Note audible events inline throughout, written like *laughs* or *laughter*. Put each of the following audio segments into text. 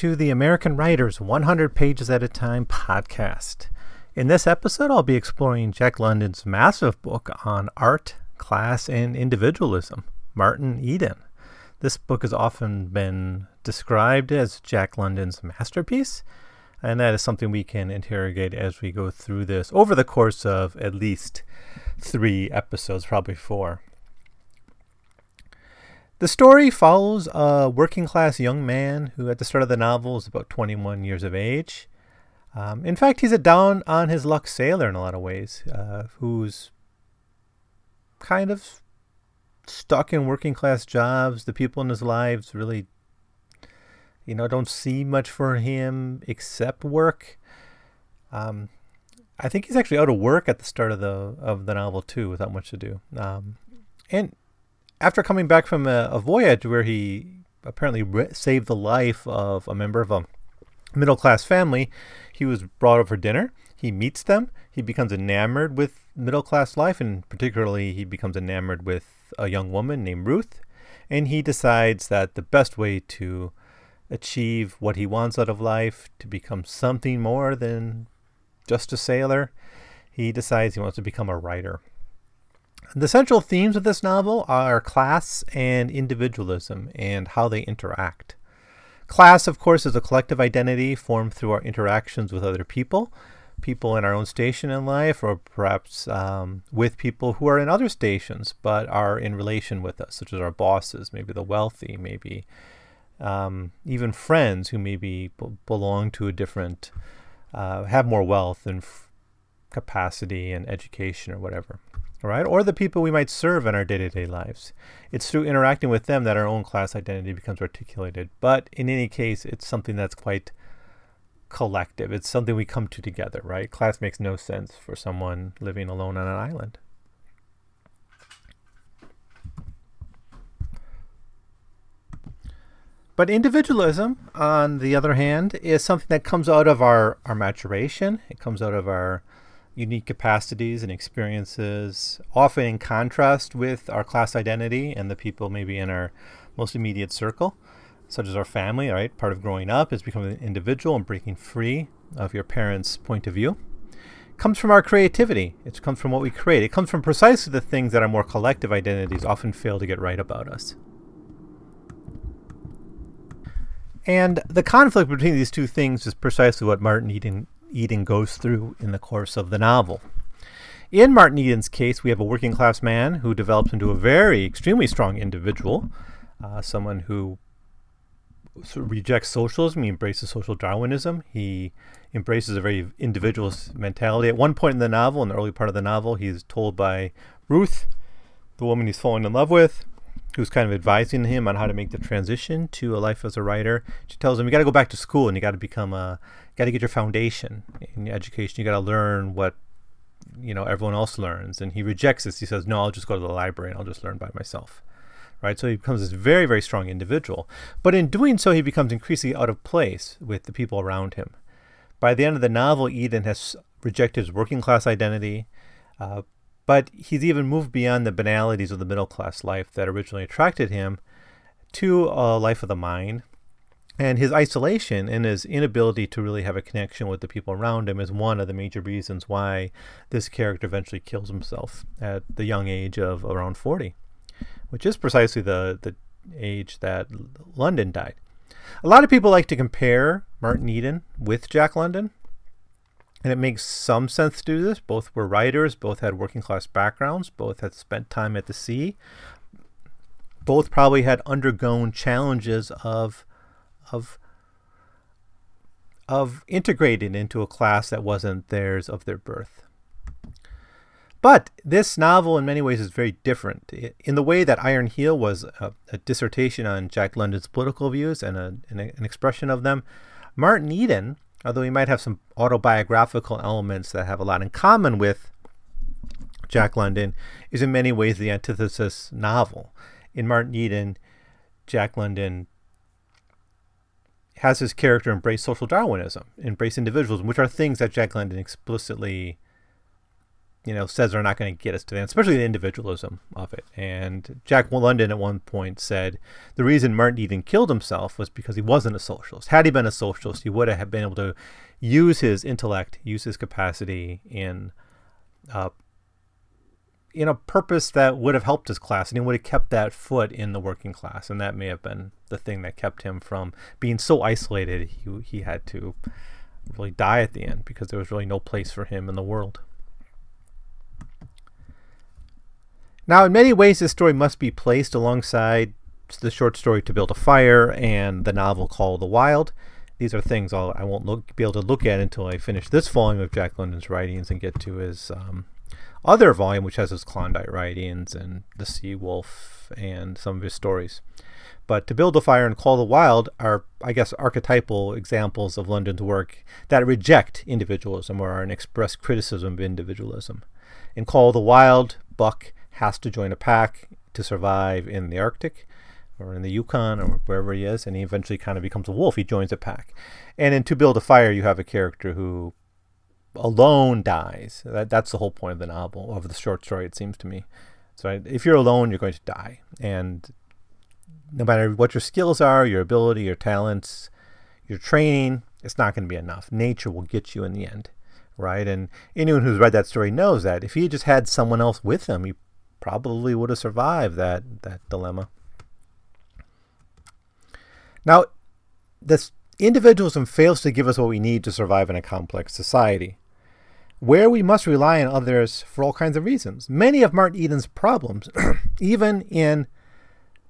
To the American Writers 100 Pages at a Time podcast. In this episode, I'll be exploring Jack London's massive book on art, class, and individualism, Martin Eden. This book has often been described as Jack London's masterpiece, and that is something we can interrogate as we go through this over the course of at least three episodes, probably four. The story follows a working class young man who, at the start of the novel, is about 21 years of age. Um, in fact, he's a down on his luck sailor in a lot of ways, uh, who's kind of stuck in working class jobs. The people in his lives really, you know, don't see much for him except work. Um, I think he's actually out of work at the start of the of the novel too, without much to do. Um, and after coming back from a, a voyage where he apparently re- saved the life of a member of a middle class family, he was brought over for dinner. He meets them. He becomes enamored with middle class life, and particularly, he becomes enamored with a young woman named Ruth. And he decides that the best way to achieve what he wants out of life, to become something more than just a sailor, he decides he wants to become a writer. The central themes of this novel are class and individualism and how they interact. Class, of course, is a collective identity formed through our interactions with other people, people in our own station in life, or perhaps um, with people who are in other stations but are in relation with us, such as our bosses, maybe the wealthy, maybe um, even friends who maybe b- belong to a different, uh, have more wealth and f- capacity and education or whatever right? Or the people we might serve in our day to day lives. It's through interacting with them that our own class identity becomes articulated. But in any case, it's something that's quite collective. It's something we come to together, right? Class makes no sense for someone living alone on an island. But individualism, on the other hand, is something that comes out of our, our maturation. It comes out of our unique capacities and experiences, often in contrast with our class identity and the people maybe in our most immediate circle, such as our family, right? Part of growing up is becoming an individual and breaking free of your parents' point of view. Comes from our creativity. It comes from what we create. It comes from precisely the things that our more collective identities often fail to get right about us. And the conflict between these two things is precisely what Martin Eden Eden goes through in the course of the novel. In Martin Eden's case, we have a working class man who develops into a very extremely strong individual, uh, someone who rejects socialism. He embraces social Darwinism. He embraces a very individualist mentality. At one point in the novel, in the early part of the novel, he's told by Ruth, the woman he's falling in love with, who's kind of advising him on how to make the transition to a life as a writer. She tells him, "You got to go back to school and you got to become a got to get your foundation in education. You got to learn what you know everyone else learns." And he rejects this. He says, "No, I'll just go to the library and I'll just learn by myself." Right, so he becomes this very, very strong individual. But in doing so, he becomes increasingly out of place with the people around him. By the end of the novel, Eden has rejected his working class identity, uh, but he's even moved beyond the banalities of the middle class life that originally attracted him to a life of the mind, and his isolation and his inability to really have a connection with the people around him is one of the major reasons why this character eventually kills himself at the young age of around 40, which is precisely the, the age that London died. A lot of people like to compare Martin Eden with Jack London, and it makes some sense to do this. Both were writers, both had working class backgrounds, both had spent time at the sea, both probably had undergone challenges of of of integrating into a class that wasn't theirs of their birth. But this novel, in many ways, is very different. In the way that Iron Heel was a, a dissertation on Jack London's political views and, a, and a, an expression of them, Martin Eden, although he might have some autobiographical elements that have a lot in common with Jack London, is in many ways the antithesis novel. In Martin Eden, Jack London has his character embrace social Darwinism, embrace individualism, which are things that Jack London explicitly you know, says are not going to get us to that, especially the individualism of it. And Jack London at one point said the reason Martin Eden killed himself was because he wasn't a socialist. Had he been a socialist, he would have been able to use his intellect, use his capacity in uh, in a purpose that would have helped his class, and he would have kept that foot in the working class, and that may have been the thing that kept him from being so isolated. He he had to really die at the end because there was really no place for him in the world. Now, in many ways, this story must be placed alongside the short story To Build a Fire and the novel Call the Wild. These are things I'll, I will not be able to look at until I finish this volume of Jack London's writings and get to his um, other volume, which has his Klondike writings and The Sea Wolf and some of his stories. But To Build a Fire and Call the Wild are, I guess, archetypal examples of London's work that reject individualism or are an express criticism of individualism. In Call the Wild, Buck has to join a pack to survive in the Arctic or in the Yukon or wherever he is, and he eventually kind of becomes a wolf. He joins a pack. And in To Build a Fire, you have a character who alone dies. That, that's the whole point of the novel, of the short story, it seems to me. So if you're alone, you're going to die. And no matter what your skills are, your ability, your talents, your training, it's not going to be enough. Nature will get you in the end, right? And anyone who's read that story knows that if he just had someone else with him, he probably would have survived that that dilemma. Now, this individualism fails to give us what we need to survive in a complex society, where we must rely on others for all kinds of reasons. Many of Martin Eden's problems, *clears throat* even in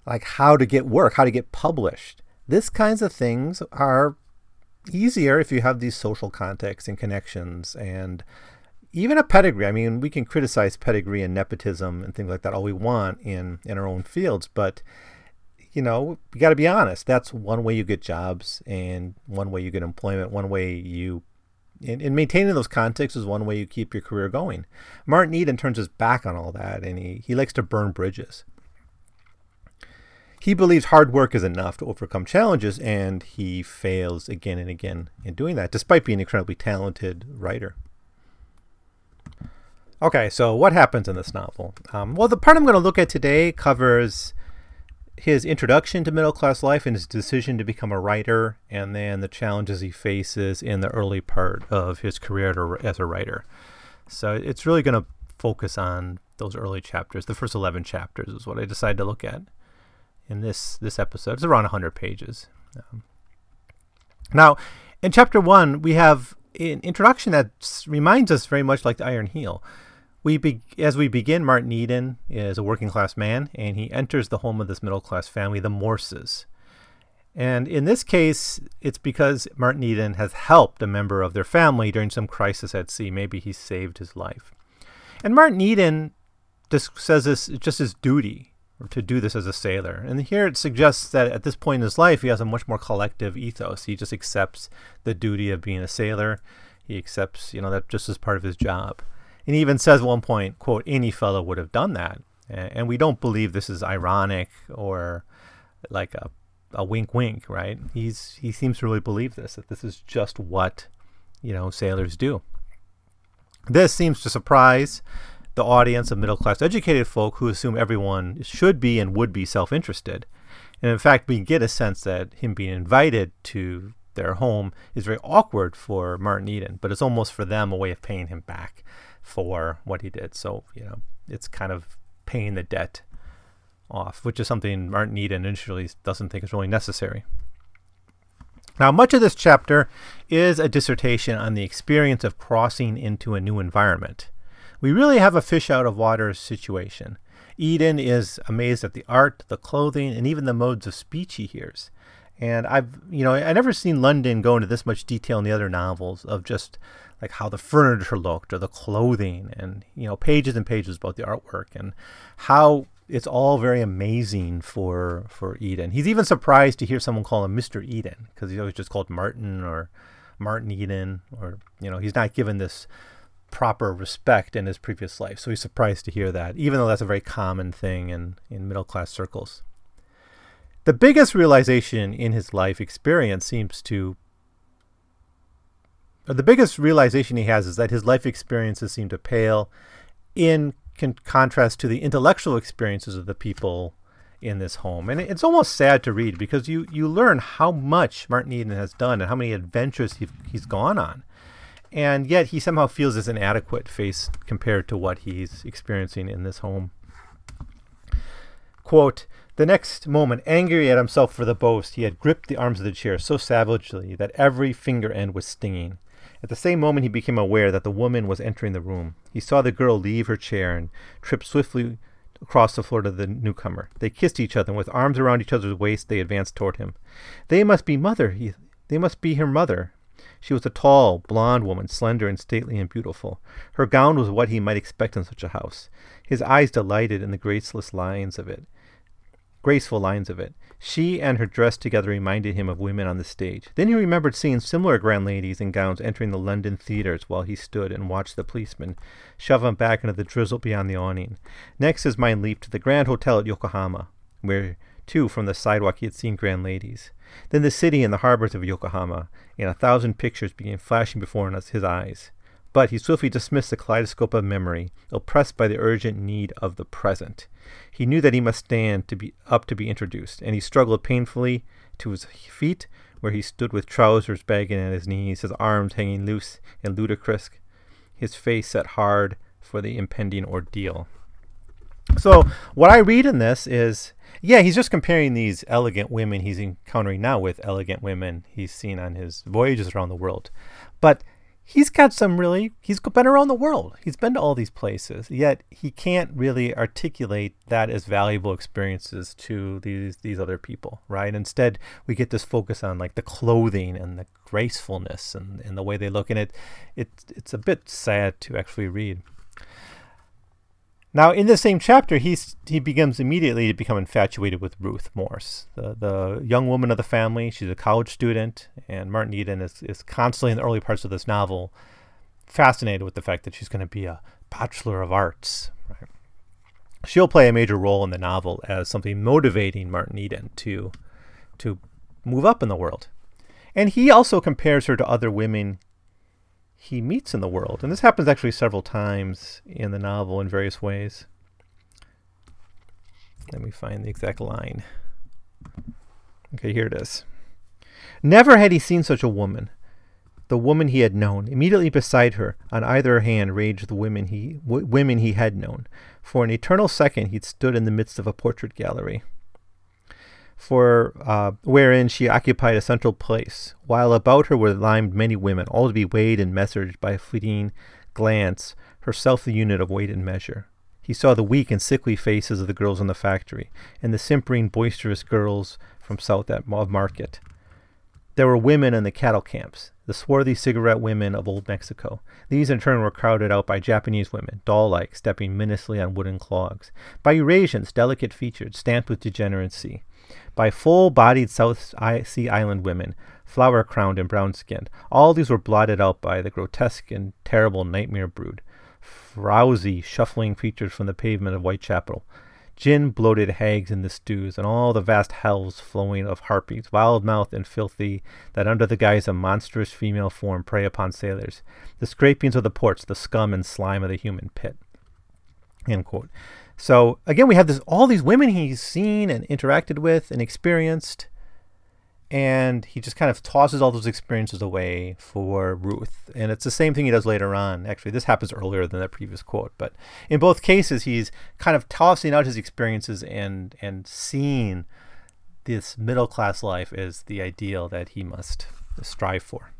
like how to get work, how to get published, this kinds of things are easier if you have these social contexts and connections and even a pedigree. I mean, we can criticize pedigree and nepotism and things like that all we want in in our own fields, but you know, you got to be honest. That's one way you get jobs, and one way you get employment. One way you, in, in maintaining those contexts, is one way you keep your career going. Martin Eden turns his back on all that, and he he likes to burn bridges. He believes hard work is enough to overcome challenges, and he fails again and again in doing that, despite being an incredibly talented writer. Okay, so what happens in this novel? Um, well, the part I'm going to look at today covers his introduction to middle class life and his decision to become a writer, and then the challenges he faces in the early part of his career to, as a writer. So it's really going to focus on those early chapters. The first 11 chapters is what I decided to look at in this this episode. It's around 100 pages. Um, now, in chapter one, we have an introduction that reminds us very much like the Iron Heel. We be, as we begin, Martin Eden is a working class man, and he enters the home of this middle class family, the Morses. And in this case, it's because Martin Eden has helped a member of their family during some crisis at sea. Maybe he saved his life. And Martin Eden just says this just his duty to do this as a sailor. And here it suggests that at this point in his life, he has a much more collective ethos. He just accepts the duty of being a sailor. He accepts, you know, that just as part of his job. And even says at one point, quote, any fellow would have done that. And we don't believe this is ironic or like a, a wink wink, right? He's he seems to really believe this, that this is just what, you know, sailors do. This seems to surprise the audience of middle class educated folk who assume everyone should be and would be self interested. And in fact, we get a sense that him being invited to their home is very awkward for Martin Eden, but it's almost for them a way of paying him back for what he did. So, you know, it's kind of paying the debt off, which is something Martin Eden initially doesn't think is really necessary. Now, much of this chapter is a dissertation on the experience of crossing into a new environment. We really have a fish out of water situation. Eden is amazed at the art, the clothing, and even the modes of speech he hears. And I've, you know, I never seen London go into this much detail in the other novels of just like how the furniture looked or the clothing and you know pages and pages about the artwork and how it's all very amazing for for Eden. He's even surprised to hear someone call him Mr. Eden because he's always just called Martin or Martin Eden or you know he's not given this proper respect in his previous life. So he's surprised to hear that, even though that's a very common thing in in middle class circles. The biggest realization in his life experience seems to Uh, the biggest realization he has is that his life experiences seem to pale in con- contrast to the intellectual experiences of the people in this home. And it's almost sad to read because you, you learn how much Martin Eden has done and how many adventures he, he's gone on. And yet he somehow feels as inadequate face compared to what he's experiencing in this home. Quote, the next moment, angry at himself for the boast, he had gripped the arms of the chair so savagely that every finger end was stinging. At the same moment, he became aware that the woman was entering the room. He saw the girl leave her chair and trip swiftly across the floor to the newcomer. They kissed each other, and with arms around each other's waist, they advanced toward him. They must be mother. He, they must be her mother. She was a tall, blonde woman, slender and stately and beautiful. Her gown was what he might expect in such a house. His eyes delighted in the graceless lines of it graceful lines of it. She and her dress together reminded him of women on the stage. Then he remembered seeing similar grand ladies in gowns entering the London theaters while he stood and watched the policeman shove him back into the drizzle beyond the awning. Next his mind leaped to the Grand Hotel at Yokohama, where, too, from the sidewalk he had seen grand ladies. Then the city and the harbors of Yokohama, and a thousand pictures began flashing before his eyes. But he swiftly dismissed the kaleidoscope of memory, oppressed by the urgent need of the present. He knew that he must stand to be up to be introduced, and he struggled painfully to his feet, where he stood with trousers bagging at his knees, his arms hanging loose and ludicrous, his face set hard for the impending ordeal. So, what I read in this is, yeah, he's just comparing these elegant women he's encountering now with elegant women he's seen on his voyages around the world. But he's got some really he's been around the world. He's been to all these places yet he can't really articulate that as valuable experiences to these these other people right? Instead we get this focus on like the clothing and the gracefulness and, and the way they look. And it, it it's a bit sad to actually read now, in the same chapter, he's, he begins immediately to become infatuated with Ruth Morse, the, the young woman of the family. She's a college student, and Martin Eden is, is constantly in the early parts of this novel fascinated with the fact that she's going to be a Bachelor of Arts. Right? She'll play a major role in the novel as something motivating Martin Eden to, to move up in the world. And he also compares her to other women he meets in the world. And this happens actually several times in the novel in various ways. Let me find the exact line. Okay, here it is. Never had he seen such a woman. The woman he had known. Immediately beside her, on either hand, raged the women he w- women he had known. For an eternal second, he'd stood in the midst of a portrait gallery for uh, wherein she occupied a central place, while about her were limed many women, all to be weighed and measured by a fleeting glance, herself the unit of weight and measure. He saw the weak and sickly faces of the girls in the factory, and the simpering, boisterous girls from south at Market. There were women in the cattle camps, the swarthy cigarette women of old Mexico. These in turn were crowded out by Japanese women, doll-like, stepping menacingly on wooden clogs, by Eurasians, delicate-featured, stamped with degeneracy, by full bodied South Sea Island women, flower crowned and brown skinned. All these were blotted out by the grotesque and terrible nightmare brood, frowsy, shuffling creatures from the pavement of Whitechapel, gin bloated hags in the stews, and all the vast hells flowing of harpies, wild mouthed and filthy, that under the guise of monstrous female form prey upon sailors, the scrapings of the ports, the scum and slime of the human pit. So again, we have this all these women he's seen and interacted with and experienced, and he just kind of tosses all those experiences away for Ruth. And it's the same thing he does later on. Actually, this happens earlier than that previous quote, but in both cases, he's kind of tossing out his experiences and and seeing this middle class life as the ideal that he must strive for.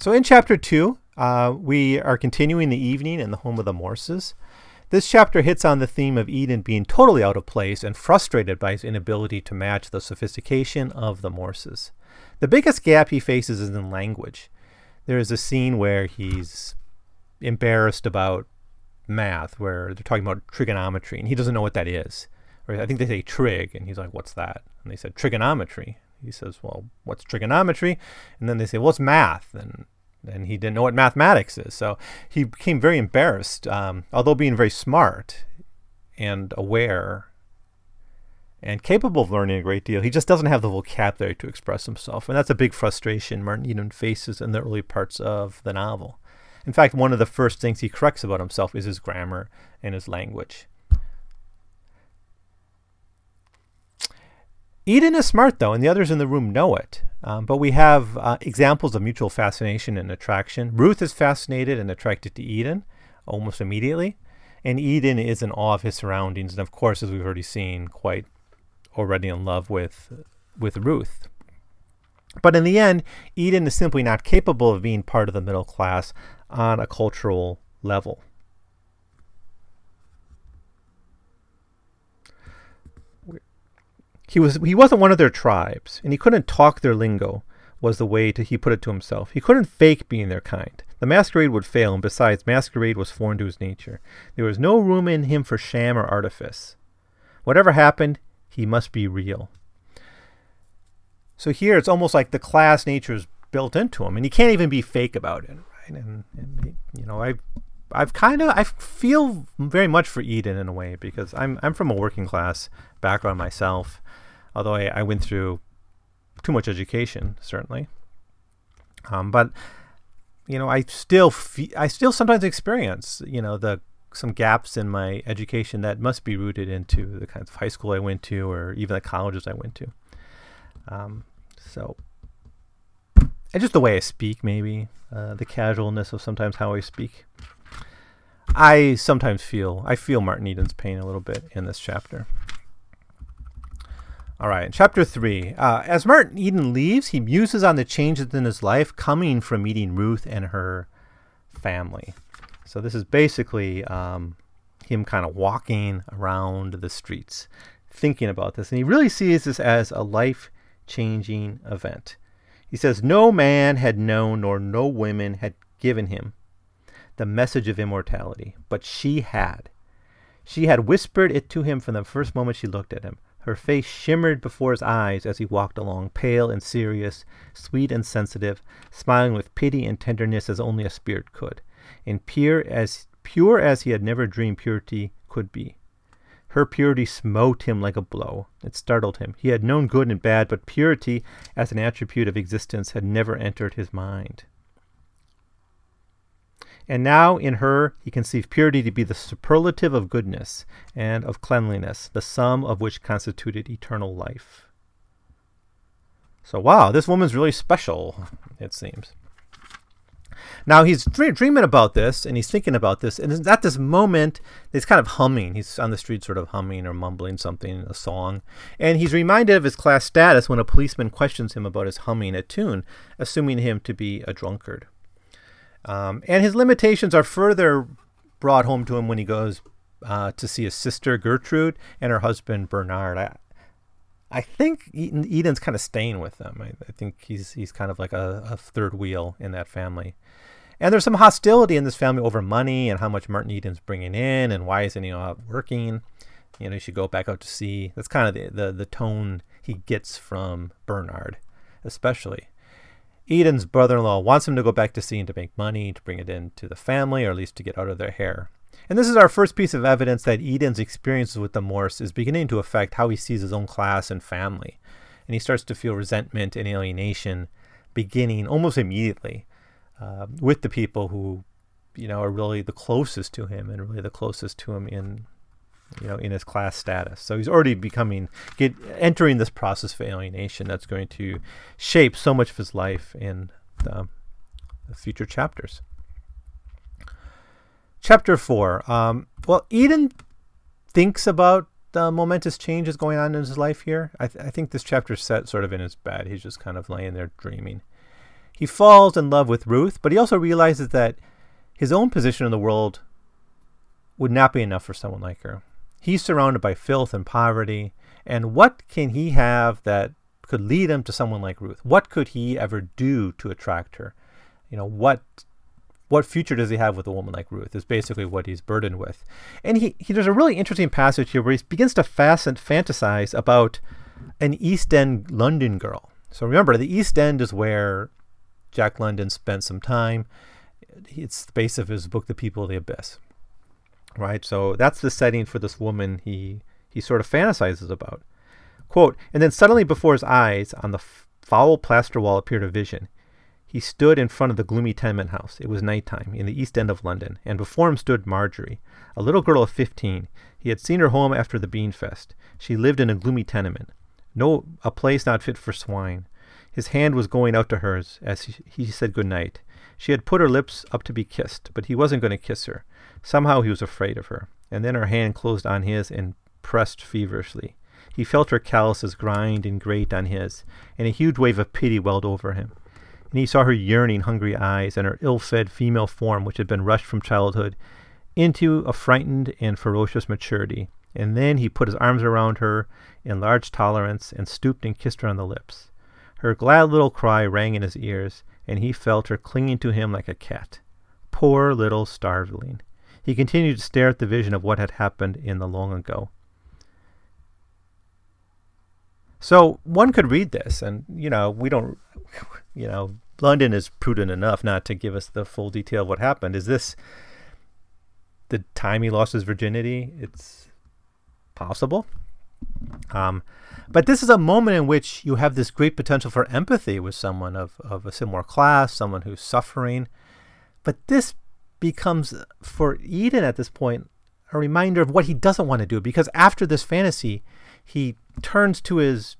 So in chapter two, uh, we are continuing the evening in the home of the Morses. This chapter hits on the theme of Eden being totally out of place and frustrated by his inability to match the sophistication of the Morses. The biggest gap he faces is in language. There is a scene where he's embarrassed about math, where they're talking about trigonometry, and he doesn't know what that is. Or I think they say trig, and he's like, What's that? And they said trigonometry. He says, Well, what's trigonometry? And then they say, Well, it's math. And and he didn't know what mathematics is. So he became very embarrassed, um, although being very smart and aware and capable of learning a great deal. He just doesn't have the vocabulary to express himself, and that's a big frustration Martin Eden faces in the early parts of the novel. In fact, one of the first things he corrects about himself is his grammar and his language. Eden is smart, though, and the others in the room know it. Um, but we have uh, examples of mutual fascination and attraction. Ruth is fascinated and attracted to Eden almost immediately, and Eden is in awe of his surroundings, and of course, as we've already seen, quite already in love with with Ruth. But in the end, Eden is simply not capable of being part of the middle class on a cultural level. He was he wasn't one of their tribes, and he couldn't talk their lingo. Was the way to, he put it to himself. He couldn't fake being their kind. The masquerade would fail, and besides, masquerade was foreign to his nature. There was no room in him for sham or artifice. Whatever happened, he must be real. So here, it's almost like the class nature is built into him, and he can't even be fake about it. Right? And, and you know, I I've kind of I feel very much for Eden in a way because I'm I'm from a working class background myself, although I, I went through too much education certainly. Um, but you know I still fe- I still sometimes experience you know the some gaps in my education that must be rooted into the kinds of high school I went to or even the colleges I went to. Um, so and just the way I speak, maybe uh, the casualness of sometimes how I speak. I sometimes feel I feel Martin Eden's pain a little bit in this chapter. All right, chapter three. Uh, as Martin Eden leaves, he muses on the changes in his life coming from meeting Ruth and her family. So this is basically um, him kind of walking around the streets, thinking about this, and he really sees this as a life-changing event. He says, "No man had known, nor no women had given him." The message of immortality, but she had. She had whispered it to him from the first moment she looked at him. Her face shimmered before his eyes as he walked along, pale and serious, sweet and sensitive, smiling with pity and tenderness as only a spirit could, and pure as pure as he had never dreamed purity could be. Her purity smote him like a blow. It startled him. He had known good and bad, but purity as an attribute of existence had never entered his mind. And now in her he conceived purity to be the superlative of goodness and of cleanliness, the sum of which constituted eternal life. So, wow, this woman's really special, it seems. Now he's dreaming about this and he's thinking about this, and at this moment, he's kind of humming. He's on the street, sort of humming or mumbling something, a song. And he's reminded of his class status when a policeman questions him about his humming a tune, assuming him to be a drunkard. Um, and his limitations are further brought home to him when he goes uh, to see his sister Gertrude and her husband Bernard. I, I think Eden, Eden's kind of staying with them. I, I, think he's he's kind of like a, a, third wheel in that family. And there's some hostility in this family over money and how much Martin Eden's bringing in and why isn't he out working? You know, he should go back out to sea. That's kind of the, the, the tone he gets from Bernard, especially. Eden's brother in law wants him to go back to sea and to make money, to bring it into the family, or at least to get out of their hair. And this is our first piece of evidence that Eden's experiences with the Morse is beginning to affect how he sees his own class and family. And he starts to feel resentment and alienation beginning almost immediately uh, with the people who, you know, are really the closest to him and really the closest to him in you know, in his class status. So he's already becoming, get, entering this process of alienation that's going to shape so much of his life in the, the future chapters. Chapter four. Um, well, Eden thinks about the momentous changes going on in his life here. I, th- I think this chapter is set sort of in his bed. He's just kind of laying there dreaming. He falls in love with Ruth, but he also realizes that his own position in the world would not be enough for someone like her. He's surrounded by filth and poverty. And what can he have that could lead him to someone like Ruth? What could he ever do to attract her? You know, what what future does he have with a woman like Ruth is basically what he's burdened with. And he, he there's a really interesting passage here where he begins to fantasize about an East End London girl. So remember, the East End is where Jack London spent some time. It's the base of his book, The People of the Abyss right? So that's the setting for this woman he he sort of fantasizes about. Quote, and then suddenly before his eyes, on the f- foul plaster wall appeared a vision. He stood in front of the gloomy tenement house. It was nighttime in the east end of London, and before him stood Marjorie, a little girl of fifteen. He had seen her home after the beanfeast. She lived in a gloomy tenement, no a place not fit for swine. His hand was going out to hers as he, he said good night. She had put her lips up to be kissed, but he wasn't going to kiss her. Somehow he was afraid of her. And then her hand closed on his and pressed feverishly. He felt her calluses grind and grate on his, and a huge wave of pity welled over him and he saw her yearning, hungry eyes and her ill fed female form, which had been rushed from childhood into a frightened and ferocious maturity. And then he put his arms around her in large tolerance and stooped and kissed her on the lips. Her glad little cry rang in his ears, and he felt her clinging to him like a cat. Poor little starveling. He continued to stare at the vision of what had happened in the long ago. So one could read this, and you know, we don't, *laughs* you know, London is prudent enough not to give us the full detail of what happened. Is this the time he lost his virginity? It's possible. Um, but this is a moment in which you have this great potential for empathy with someone of, of a similar class, someone who's suffering. But this becomes, for Eden at this point, a reminder of what he doesn't want to do. Because after this fantasy, he turns to his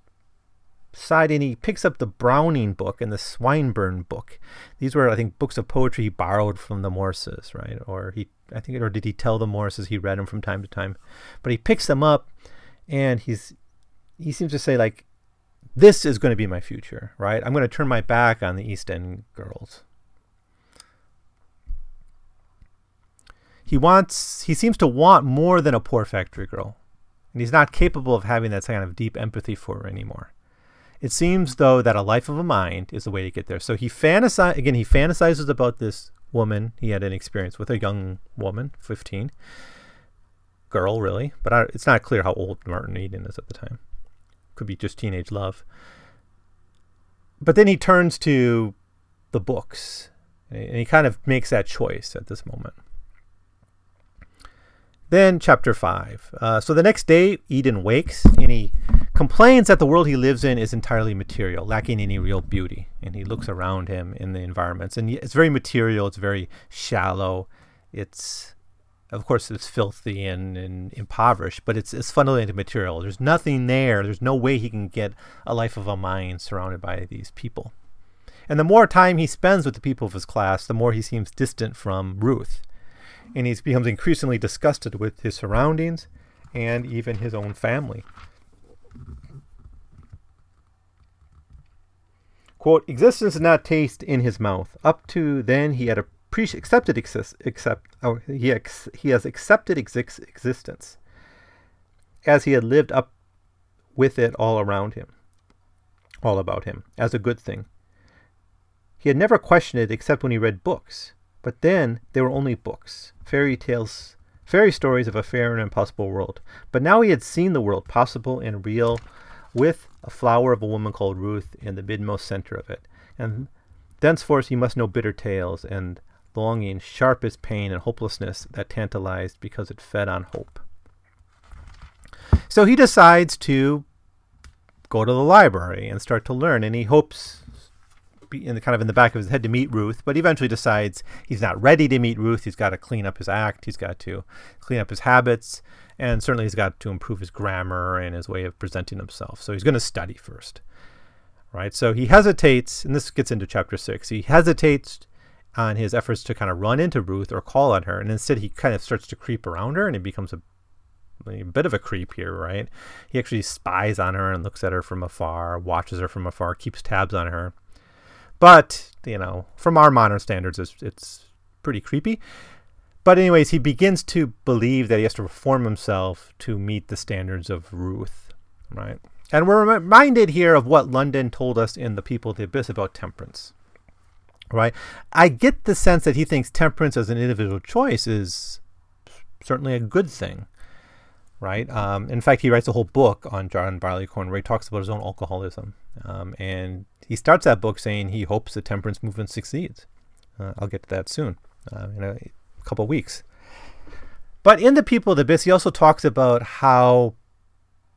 side and he picks up the Browning book and the Swinburne book. These were, I think, books of poetry he borrowed from the Morrises, right? Or he, I think, or did he tell the Morrises he read them from time to time? But he picks them up, and he's, he seems to say like, this is going to be my future, right? I'm going to turn my back on the East End girls. He wants, he seems to want more than a poor factory girl. And he's not capable of having that kind of deep empathy for her anymore. It seems, though, that a life of a mind is the way to get there. So he fantasize again. He fantasizes about this woman he had an experience with, a young woman, fifteen, girl, really, but I, it's not clear how old Martin Eden is at the time. Could be just teenage love. But then he turns to the books, and he kind of makes that choice at this moment. Then, chapter 5. Uh, so the next day, Eden wakes and he complains that the world he lives in is entirely material, lacking any real beauty. And he looks around him in the environments, and it's very material, it's very shallow. It's, of course, it's filthy and, and impoverished, but it's, it's fundamentally material. There's nothing there. There's no way he can get a life of a mind surrounded by these people. And the more time he spends with the people of his class, the more he seems distant from Ruth and he becomes increasingly disgusted with his surroundings and even his own family. Quote, existence did not taste in his mouth. Up to then, he had accepted exist- accept, oh, he, ex- he has accepted exis- existence as he had lived up with it all around him, all about him, as a good thing. He had never questioned it except when he read books. But then they were only books, fairy tales, fairy stories of a fair and impossible world. But now he had seen the world possible and real with a flower of a woman called Ruth in the midmost center of it. And thenceforth he must know bitter tales and longing, sharp as pain and hopelessness that tantalized because it fed on hope. So he decides to go to the library and start to learn, and he hopes in the kind of in the back of his head to meet Ruth, but eventually decides he's not ready to meet Ruth. He's got to clean up his act. He's got to clean up his habits, and certainly he's got to improve his grammar and his way of presenting himself. So he's going to study first, right? So he hesitates, and this gets into chapter six. He hesitates on his efforts to kind of run into Ruth or call on her, and instead he kind of starts to creep around her, and he becomes a a bit of a creep here, right? He actually spies on her and looks at her from afar, watches her from afar, keeps tabs on her. But, you know, from our modern standards, it's, it's pretty creepy. But, anyways, he begins to believe that he has to reform himself to meet the standards of Ruth, right? And we're reminded here of what London told us in The People of the Abyss about temperance, right? I get the sense that he thinks temperance as an individual choice is certainly a good thing, right? Um, in fact, he writes a whole book on John Barleycorn where he talks about his own alcoholism. Um, and he starts that book saying he hopes the temperance movement succeeds. Uh, I'll get to that soon, uh, in a couple weeks. But in The People of the Abyss, he also talks about how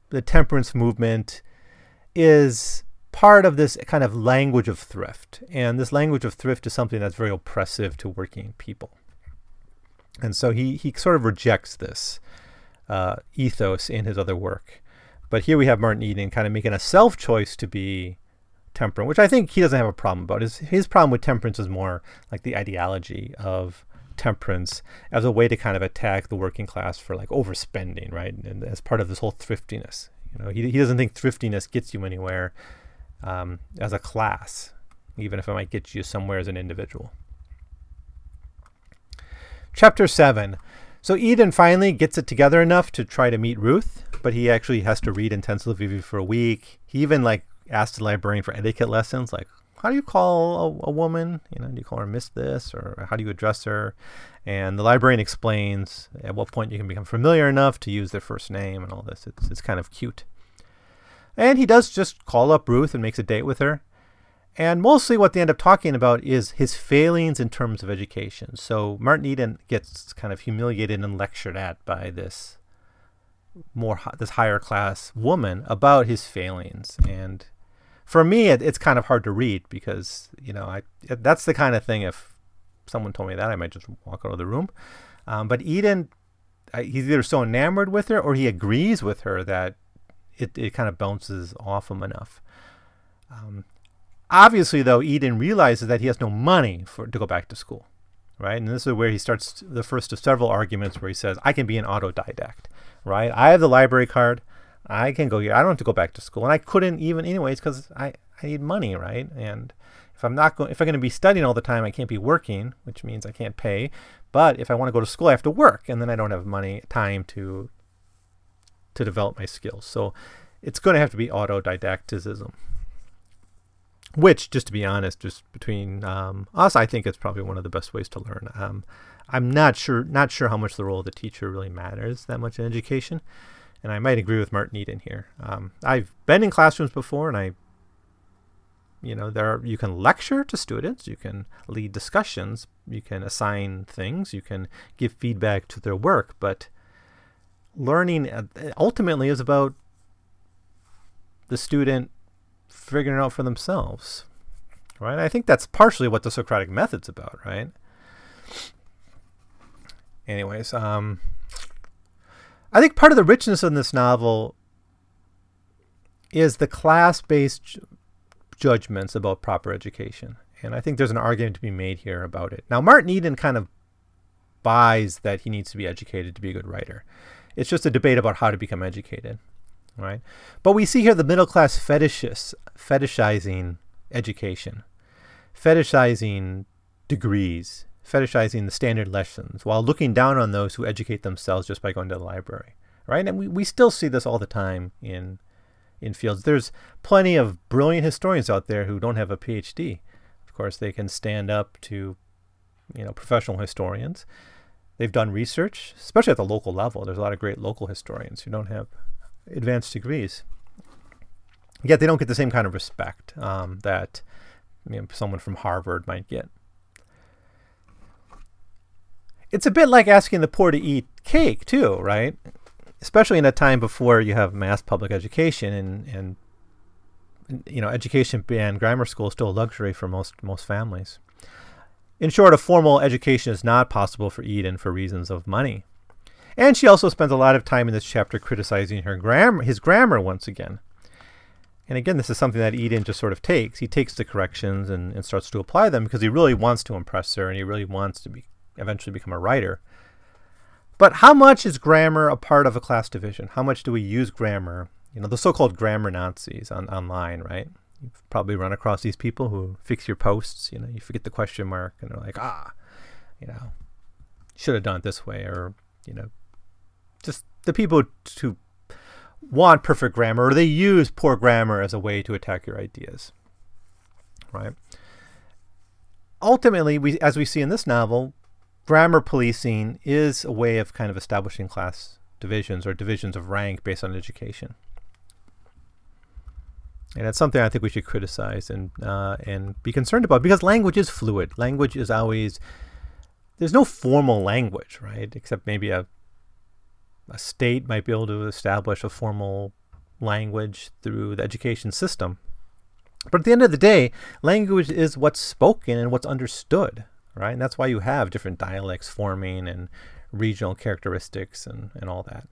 the temperance movement is part of this kind of language of thrift. And this language of thrift is something that's very oppressive to working people. And so he, he sort of rejects this uh, ethos in his other work. But here we have Martin Eden kind of making a self choice to be temperate, which I think he doesn't have a problem about. His, his problem with temperance is more like the ideology of temperance as a way to kind of attack the working class for like overspending, right? And as part of this whole thriftiness. You know, he, he doesn't think thriftiness gets you anywhere um, as a class, even if it might get you somewhere as an individual. Chapter 7. So Eden finally gets it together enough to try to meet Ruth, but he actually has to read intensively for a week. He even like asked the librarian for etiquette lessons, like how do you call a, a, woman? You know, do you call her Miss this or how do you address her? And the librarian explains at what point you can become familiar enough to use their first name and all this. It's, it's kind of cute. And he does just call up Ruth and makes a date with her. And mostly what they end up talking about is his failings in terms of education. So Martin Eden gets kind of humiliated and lectured at by this more this higher class woman about his failings and for me it, it's kind of hard to read because you know I that's the kind of thing if someone told me that I might just walk out of the room um, but Eden he's either so enamored with her or he agrees with her that it, it kind of bounces off him enough. Um, obviously, though, Eden realizes that he has no money for to go back to school, right? And this is where he starts the first of several arguments where he says, "I can be an autodidact, right? I have the library card, I can go here. I don't have to go back to school, and I couldn't even anyways because I I need money, right? And if I'm not going, if I'm going to be studying all the time, I can't be working, which means I can't pay. But if I want to go to school, I have to work, and then I don't have money, time to to develop my skills. So it's going to have to be autodidacticism. Which, just to be honest, just between um, us, I think it's probably one of the best ways to learn. Um, I'm not sure not sure how much the role of the teacher really matters that much in education, and I might agree with Martin Eden here. Um, I've been in classrooms before, and I, you know, there are, you can lecture to students, you can lead discussions, you can assign things, you can give feedback to their work, but learning ultimately is about the student figuring it out for themselves right? I think that's partially what the socratic method's about right? Anyways um i think part of the richness in this novel is the class-based judgments about proper education and i think there's an argument to be made here about it. Now martin eden kind of buys that he needs to be educated to be a good writer. It's just a debate about how to become educated, right? But we see here the middle class fetishists fetishizing education, fetishizing degrees, fetishizing the standard lessons, while looking down on those who educate themselves just by going to the library, right? And we, we still see this all the time in in fields. There's plenty of brilliant historians out there who don't have a PhD. Of course, they can stand up to, you know, professional historians They've done research, especially at the local level. There's a lot of great local historians who don't have advanced degrees. Yet they don't get the same kind of respect um, that you know, someone from Harvard might get. It's a bit like asking the poor to eat cake, too, right? Especially in a time before you have mass public education and, and you know, education and grammar school is still a luxury for most most families. In short, a formal education is not possible for Eden for reasons of money. And she also spends a lot of time in this chapter criticizing her grammar, his grammar once again. And again, this is something that Eden just sort of takes. He takes the corrections and, and starts to apply them because he really wants to impress her and he really wants to be eventually become a writer. But how much is grammar a part of a class division? How much do we use grammar? You know, the so-called grammar Nazis on online, right? You've probably run across these people who fix your posts. You know, you forget the question mark, and they're like, ah, you know, should have done it this way, or you know, just the people who want perfect grammar, or they use poor grammar as a way to attack your ideas. Right. Ultimately, we, as we see in this novel, grammar policing is a way of kind of establishing class divisions or divisions of rank based on education and it's something I think we should criticize and uh, and be concerned about because language is fluid. Language is always there's no formal language, right? Except maybe a a state might be able to establish a formal language through the education system. But at the end of the day, language is what's spoken and what's understood, right? And that's why you have different dialects forming and regional characteristics and, and all that.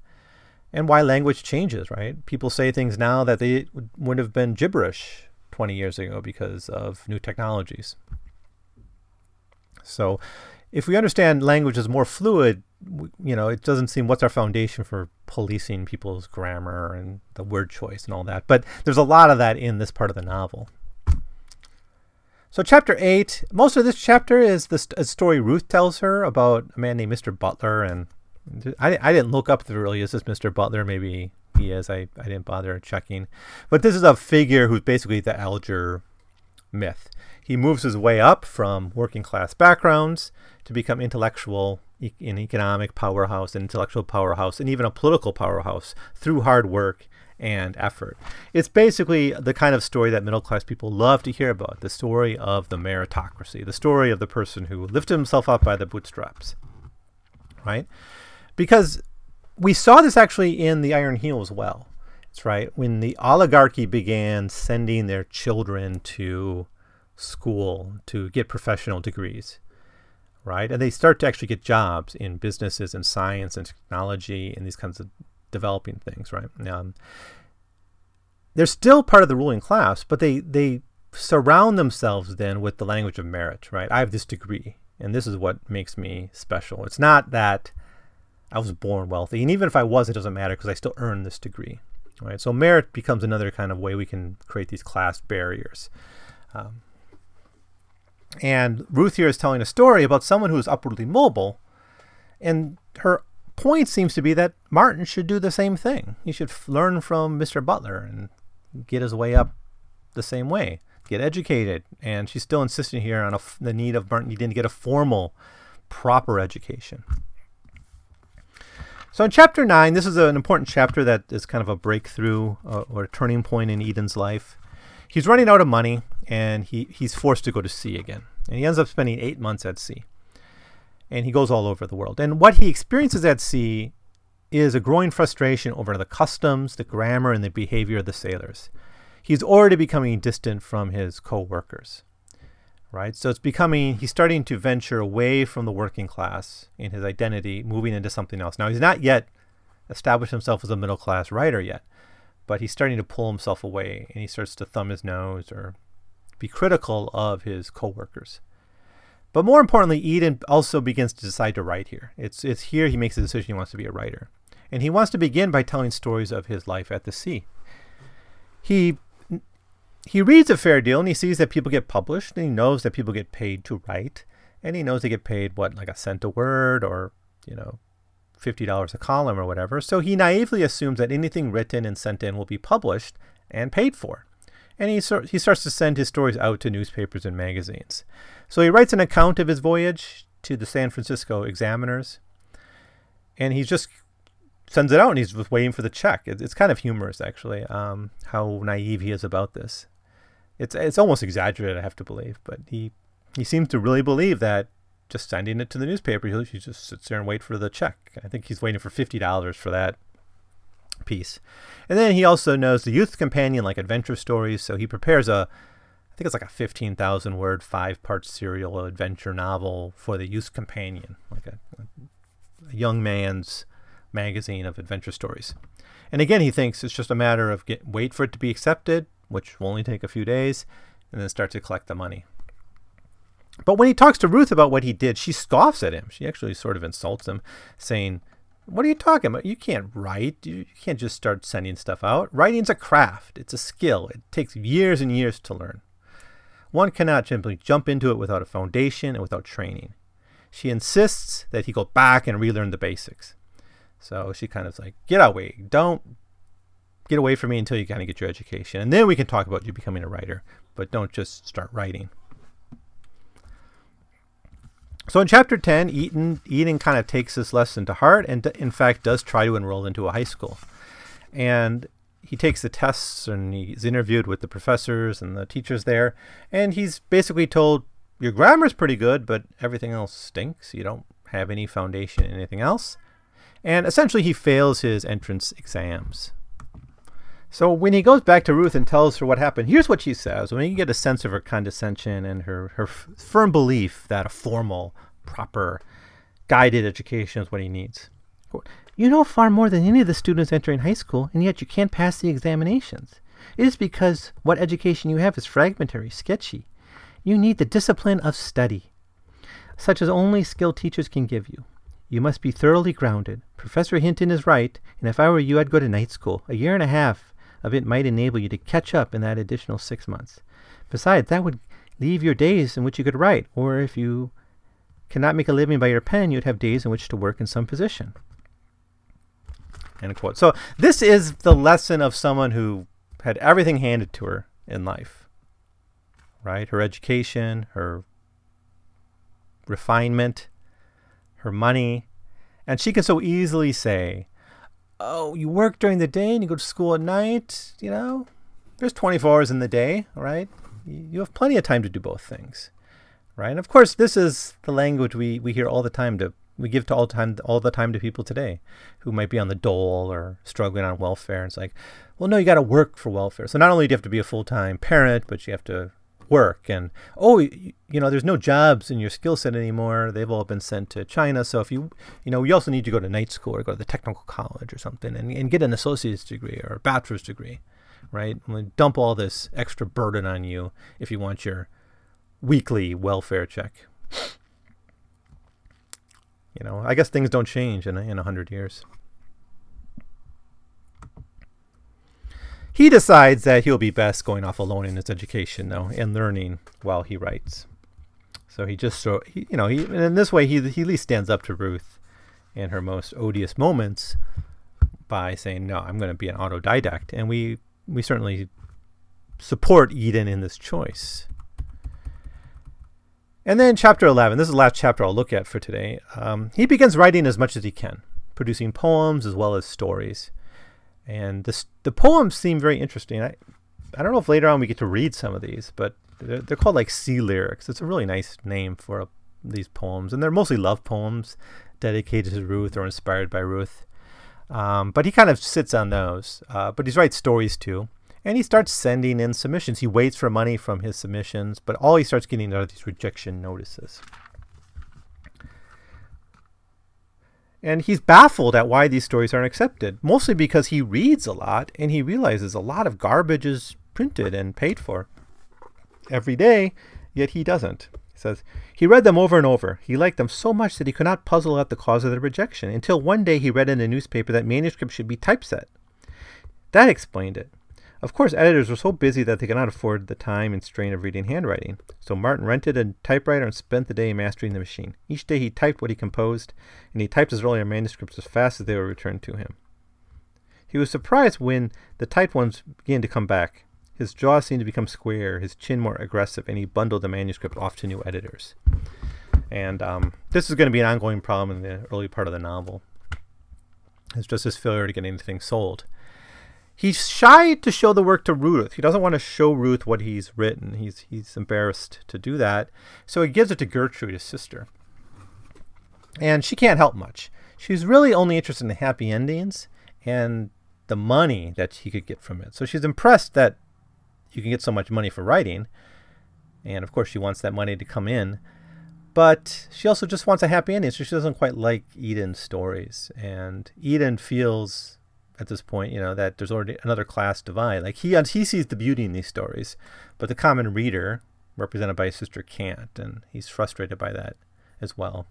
And why language changes, right? People say things now that they would have been gibberish 20 years ago because of new technologies. So if we understand language is more fluid, you know, it doesn't seem what's our foundation for policing people's grammar and the word choice and all that. But there's a lot of that in this part of the novel. So, chapter eight, most of this chapter is the st- story Ruth tells her about a man named Mr. Butler. And I, I didn't look up it really is this Mr. Butler. Maybe he is. I, I didn't bother checking. But this is a figure who's basically the Alger myth. He moves his way up from working class backgrounds to become intellectual, an economic powerhouse, an intellectual powerhouse, and even a political powerhouse through hard work and effort. It's basically the kind of story that middle class people love to hear about the story of the meritocracy, the story of the person who lifted himself up by the bootstraps. Right? Because we saw this actually in the Iron Heel as well. It's right. When the oligarchy began sending their children to school to get professional degrees, right? And they start to actually get jobs in businesses and science and technology and these kinds of developing things, right? Um, they're still part of the ruling class, but they they surround themselves then with the language of merit, right? I have this degree, and this is what makes me special. It's not that I was born wealthy, and even if I was, it doesn't matter because I still earned this degree, right? So merit becomes another kind of way we can create these class barriers. Um, and Ruth here is telling a story about someone who is upwardly mobile, and her point seems to be that Martin should do the same thing. He should f- learn from Mr. Butler and get his way up the same way, get educated. And she's still insisting here on the need of Martin needing to get a formal, proper education. So in chapter 9, this is an important chapter that is kind of a breakthrough uh, or a turning point in Eden's life. He's running out of money and he, he's forced to go to sea again. And he ends up spending eight months at sea and he goes all over the world. And what he experiences at sea is a growing frustration over the customs, the grammar, and the behavior of the sailors. He's already becoming distant from his co-workers, right? So it's becoming he's starting to venture away from the working class in his identity, moving into something else. Now he's not yet established himself as a middle class writer yet, but he's starting to pull himself away, and he starts to thumb his nose or be critical of his co-workers. But more importantly, Eden also begins to decide to write here. It's, it's here he makes the decision he wants to be a writer. And he wants to begin by telling stories of his life at the sea. He, he reads a fair deal and he sees that people get published and he knows that people get paid to write. And he knows they get paid, what, like a cent a word or, you know, $50 a column or whatever. So he naively assumes that anything written and sent in will be published and paid for and he, he starts to send his stories out to newspapers and magazines. So he writes an account of his voyage to the San Francisco Examiners, and he just sends it out, and he's just waiting for the check. It's, kind of humorous, actually, um, how naive he is about this. It's it's almost exaggerated, I have to believe, but he he seems to really believe that just sending it to the newspaper, he, he just sits there and wait for the check. I think he's waiting for fifty dollars for that piece. And then he also knows the youth companion like adventure stories, so he prepares a I think it's like a 15,000 word, five part serial adventure novel for the youth companion, like a, a, young man's magazine of adventure stories. And again, he thinks it's just a matter of get, wait for it to be accepted, which will only take a few days, and then start to collect the money. But when he talks to Ruth about what he did, she scoffs at him. She actually sort of insults him, saying, what are you talking about? You can't write. You can't just start sending stuff out. Writing's a craft, it's a skill. It takes years and years to learn. One cannot simply jump into it without a foundation and without training. She insists that he go back and relearn the basics. So she kind of like, get away. Don't get away from me until you kind of get your education. And then we can talk about you becoming a writer, but don't just start writing. So in chapter 10, Eden, kind of takes this lesson to heart and in fact does try to enroll into a high school. And he takes the tests and he's interviewed with the professors and the teachers there. And he's basically told, Your grammar's pretty good, but everything else stinks. You don't have any foundation in anything else. And essentially, he fails his entrance exams. So when he goes back to Ruth and tells her what happened, here's what she says. I mean, you get a sense of her condescension and her, her firm belief that a formal, proper, guided education is what he needs. You know far more than any of the students entering high school, and yet you can't pass the examinations. It is because what education you have is fragmentary, sketchy. You need the discipline of study, such as only skilled teachers can give you. You must be thoroughly grounded. Professor Hinton is right, and if I were you, I'd go to night school. A year and a half of it might enable you to catch up in that additional six months. Besides, that would leave your days in which you could write, or if you cannot make a living by your pen, you'd have days in which to work in some position. End quote. So this is the lesson of someone who had everything handed to her in life. Right? Her education, her refinement, her money. And she can so easily say, Oh, you work during the day and you go to school at night, you know? There's 24 hours in the day, right? You have plenty of time to do both things. Right? And of course, this is the language we, we hear all the time to we give to all time all the time to people today who might be on the dole or struggling on welfare. It's like, well, no, you got to work for welfare. So not only do you have to be a full time parent, but you have to work. And oh, you, know, there's no jobs in your skill set anymore. They've all been sent to China. So if you, you know, you also need to go to night school or go to the technical college or something and, and get an associate's degree or a bachelor's degree, right? And dump all this extra burden on you if you want your weekly welfare check. You know, I guess things don't change in in a hundred years. He decides that he'll be best going off alone in his education, though, and learning while he writes. So he just so you know, he and in this way he he at least stands up to Ruth in her most odious moments by saying, "No, I'm going to be an autodidact," and we we certainly support Eden in this choice. And then chapter 11, this is the last chapter I'll look at for today. Um, he begins writing as much as he can, producing poems as well as stories. And this, the poems seem very interesting. I, I don't know if later on we get to read some of these, but they're, they're called like sea lyrics. It's a really nice name for a, these poems. And they're mostly love poems dedicated to Ruth or inspired by Ruth. Um, but he kind of sits on those. Uh, but he writes stories too. And he starts sending in submissions. He waits for money from his submissions, but all he starts getting are these rejection notices. And he's baffled at why these stories aren't accepted, mostly because he reads a lot and he realizes a lot of garbage is printed and paid for every day, yet he doesn't. He says, He read them over and over. He liked them so much that he could not puzzle out the cause of their rejection until one day he read in a newspaper that manuscripts should be typeset. That explained it. Of course, editors were so busy that they could not afford the time and strain of reading handwriting, so Martin rented a typewriter and spent the day mastering the machine. Each day he typed what he composed, and he typed his earlier manuscripts as fast as they were returned to him. He was surprised when the typed ones began to come back. His jaw seemed to become square, his chin more aggressive, and he bundled the manuscript off to new editors. And um, this is going to be an ongoing problem in the early part of the novel. It's just his failure to get anything sold. He's shy to show the work to Ruth. He doesn't want to show Ruth what he's written. He's he's embarrassed to do that. So he gives it to Gertrude, his sister. And she can't help much. She's really only interested in the happy endings and the money that he could get from it. So she's impressed that you can get so much money for writing. And of course, she wants that money to come in. But she also just wants a happy ending. So she doesn't quite like Eden's stories. And Eden feels at this point, you know, that there's already another class divide. Like he he sees the beauty in these stories, but the common reader, represented by his sister, can't, and he's frustrated by that as well.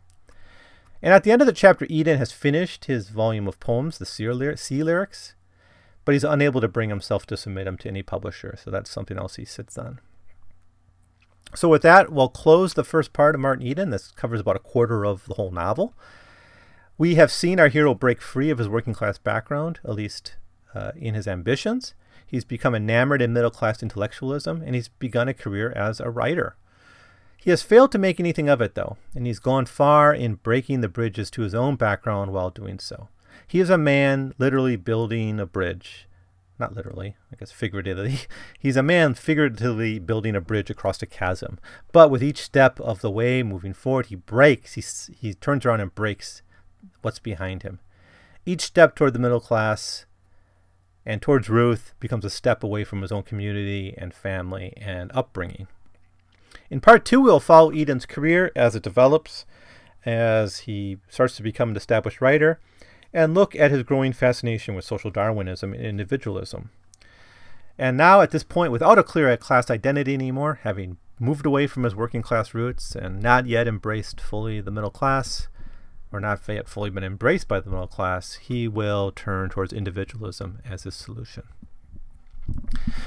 And at the end of the chapter, Eden has finished his volume of poems, the sea, lyrics, but he's unable to bring himself to submit them to any publisher. So that's something else he sits on. So with that, we'll close the first part of Martin Eden. This covers about a quarter of the whole novel. We have seen our hero break free of his working class background, at least uh, in his ambitions. He's become enamored in middle class intellectualism, and he's begun a career as a writer. He has failed to make anything of it, though, and he's gone far in breaking the bridges to his own background while doing so. He is a man literally building a bridge. Not literally, I guess figuratively. *laughs* He's a man figuratively building a bridge across a chasm. But with each step of the way moving forward, he breaks, he, he turns around and breaks what's behind him. Each step toward the middle class and towards Ruth becomes a step away from his own community and family and upbringing. In part two, we'll follow Eden's career as it develops, as he starts to become an established writer, and look at his growing fascination with social Darwinism and individualism. And now, at this point, without a clear class identity anymore, having moved away from his working class roots and not yet embraced fully the middle class, or not yet fully been embraced by the middle class, he will turn towards individualism as his solution.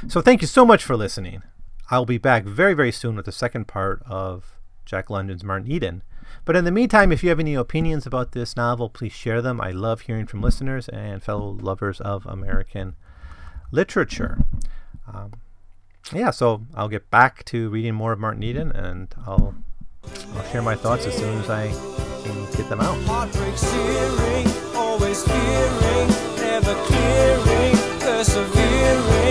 So, thank you so much for listening. I'll be back very, very soon with the second part of Jack London's Martin Eden. But in the meantime, if you have any opinions about this novel, please share them. I love hearing from listeners and fellow lovers of American literature. Um, yeah, so I'll get back to reading more of Martin Eden, and I'll I'll share my thoughts as soon as I and get them out. Heartbreak searing, always fearing, never clearing, persevering.